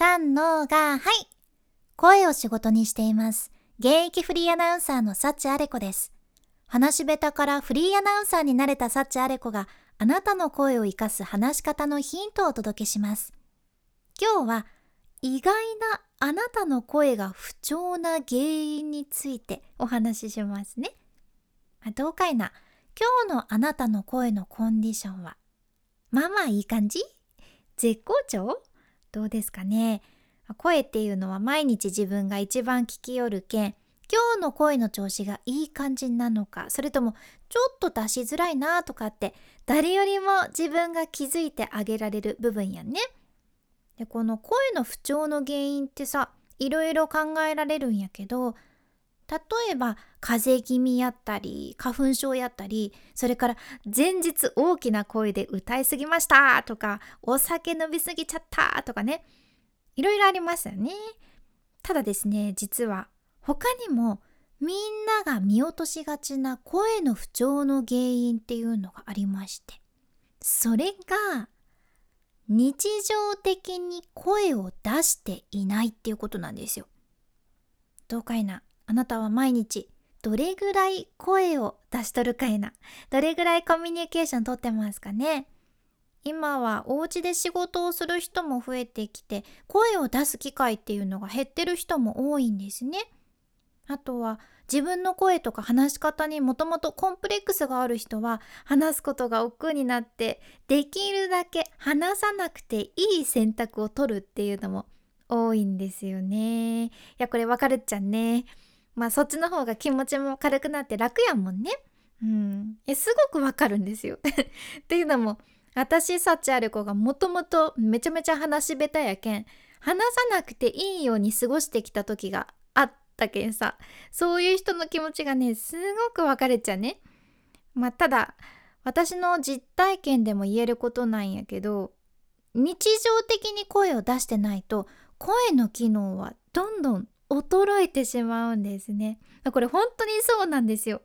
三のが、はい。声を仕事にしています。現役フリーアナウンサーのサチアレコです。話し下手からフリーアナウンサーになれたサチアレコがあなたの声を活かす話し方のヒントをお届けします。今日は意外なあなたの声が不調な原因についてお話ししますね。どうかいな今日のあなたの声のコンディションはまあまあいい感じ？絶好調？どうですかね。声っていうのは毎日自分が一番聞きよるけん今日の声の調子がいい感じなのか。それともちょっと出しづらいなとかって誰よりも自分が気づいてあげられる部分やね。でこの声の不調の原因ってさいろいろ考えられるんやけど例えば風邪気味やったり花粉症やったりそれから前日大きな声で歌いすぎましたとかお酒飲みすぎちゃったとかねいろいろありますよね。ただですね実は他にもみんなが見落としがちな声の不調の原因っていうのがありましてそれが日常的に声を出していないっていうことなんですよ。どうかいな？あなたは毎日どれぐらい声を出しとるかいな？どれぐらいコミュニケーションとってますかね？今はお家で仕事をする人も増えてきて声を出す機会っていうのが減ってる人も多いんですね。あとは自分の声とか話し方にもともとコンプレックスがある人は話すことが億劫になってできるだけ話さなくていい選択を取るっていうのも多いんですよね。いやこれわかるっちゃんね。まあそっちの方が気持ちも軽くなって楽やもんね。うん。えすごくわかるんですよ。っていうのも私サチアル子がもともとめちゃめちゃ話し下手やけん話さなくていいように過ごしてきた時があったけんさそういう人の気持ちがねすごく分かれちゃうね。まあただ私の実体験でも言えることなんやけど日常的に声を出してないと声の機能はどんどん衰えてしまうんですね。これ本当にそうなんですよ。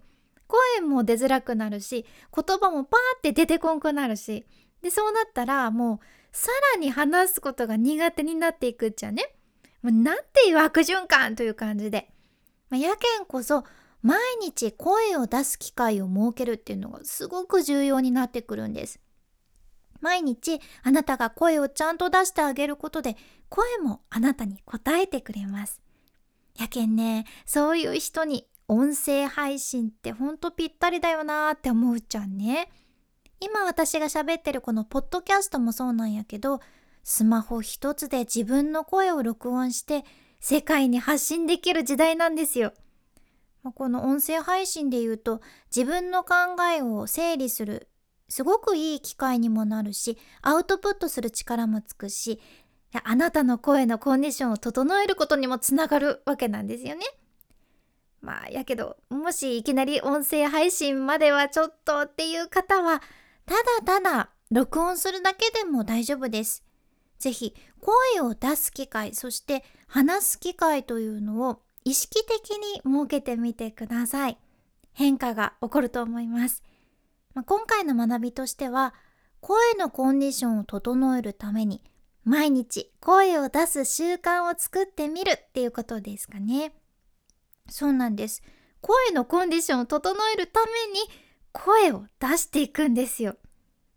声も出づらくなるし言葉もパーって出てこんくなるしでそうなったらもうさらに話すことが苦手になっていくっちゃね。もうなんていう悪循環という感じで。まあ、やけんこそ毎日声を出す機会を設けるっていうのがすごく重要になってくるんです。毎日あなたが声をちゃんと出してあげることで声もあなたに応えてくれます。やけんね、そういう人に音声配信ってほんとぴったりだよなーって思うじゃんね。今私が喋ってるこのポッドキャストもそうなんやけど、スマホ一つで自分の声を録音して世界に発信できる時代なんですよ。この音声配信で言うと自分の考えを整理するすごくいい機会にもなるしアウトプットする力もつくしあなたの声のコンディションを整えることにもつながるわけなんですよね。まあやけどもしいきなり音声配信まではちょっとっていう方はただただ録音するだけでも大丈夫です。ぜひ声を出す機会そして話す機会というのを意識的に設けてみてください変化が起こると思います、まあ、今回の学びとしては声のコンディションを整えるために毎日声を出す習慣を作ってみるっていうことですかね。そうなんです。声のコンディションを整えるために声を出していくんですよ。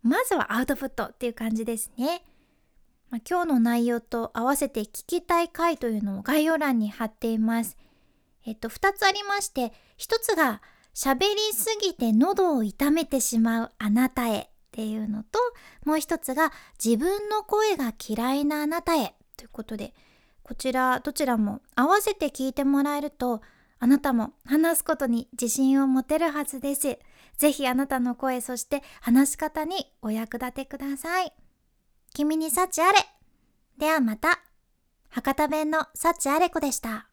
まずはアウトプットっていう感じですね。まあ、今日の内容と合わせて聞きたい回というのを概要欄に貼っています。えっと、2つありまして、1つが喋りすぎて喉を痛めてしまうあなたへ。っていうのと、もう1つが自分の声が嫌いなあなたへということで、こちらどちらも合わせて聞いてもらえると、あなたも話すことに自信を持てるはずです。ぜひあなたの声、そして話し方にお役立てください。君に幸あれ。ではまた。博多弁の幸あれ子でした。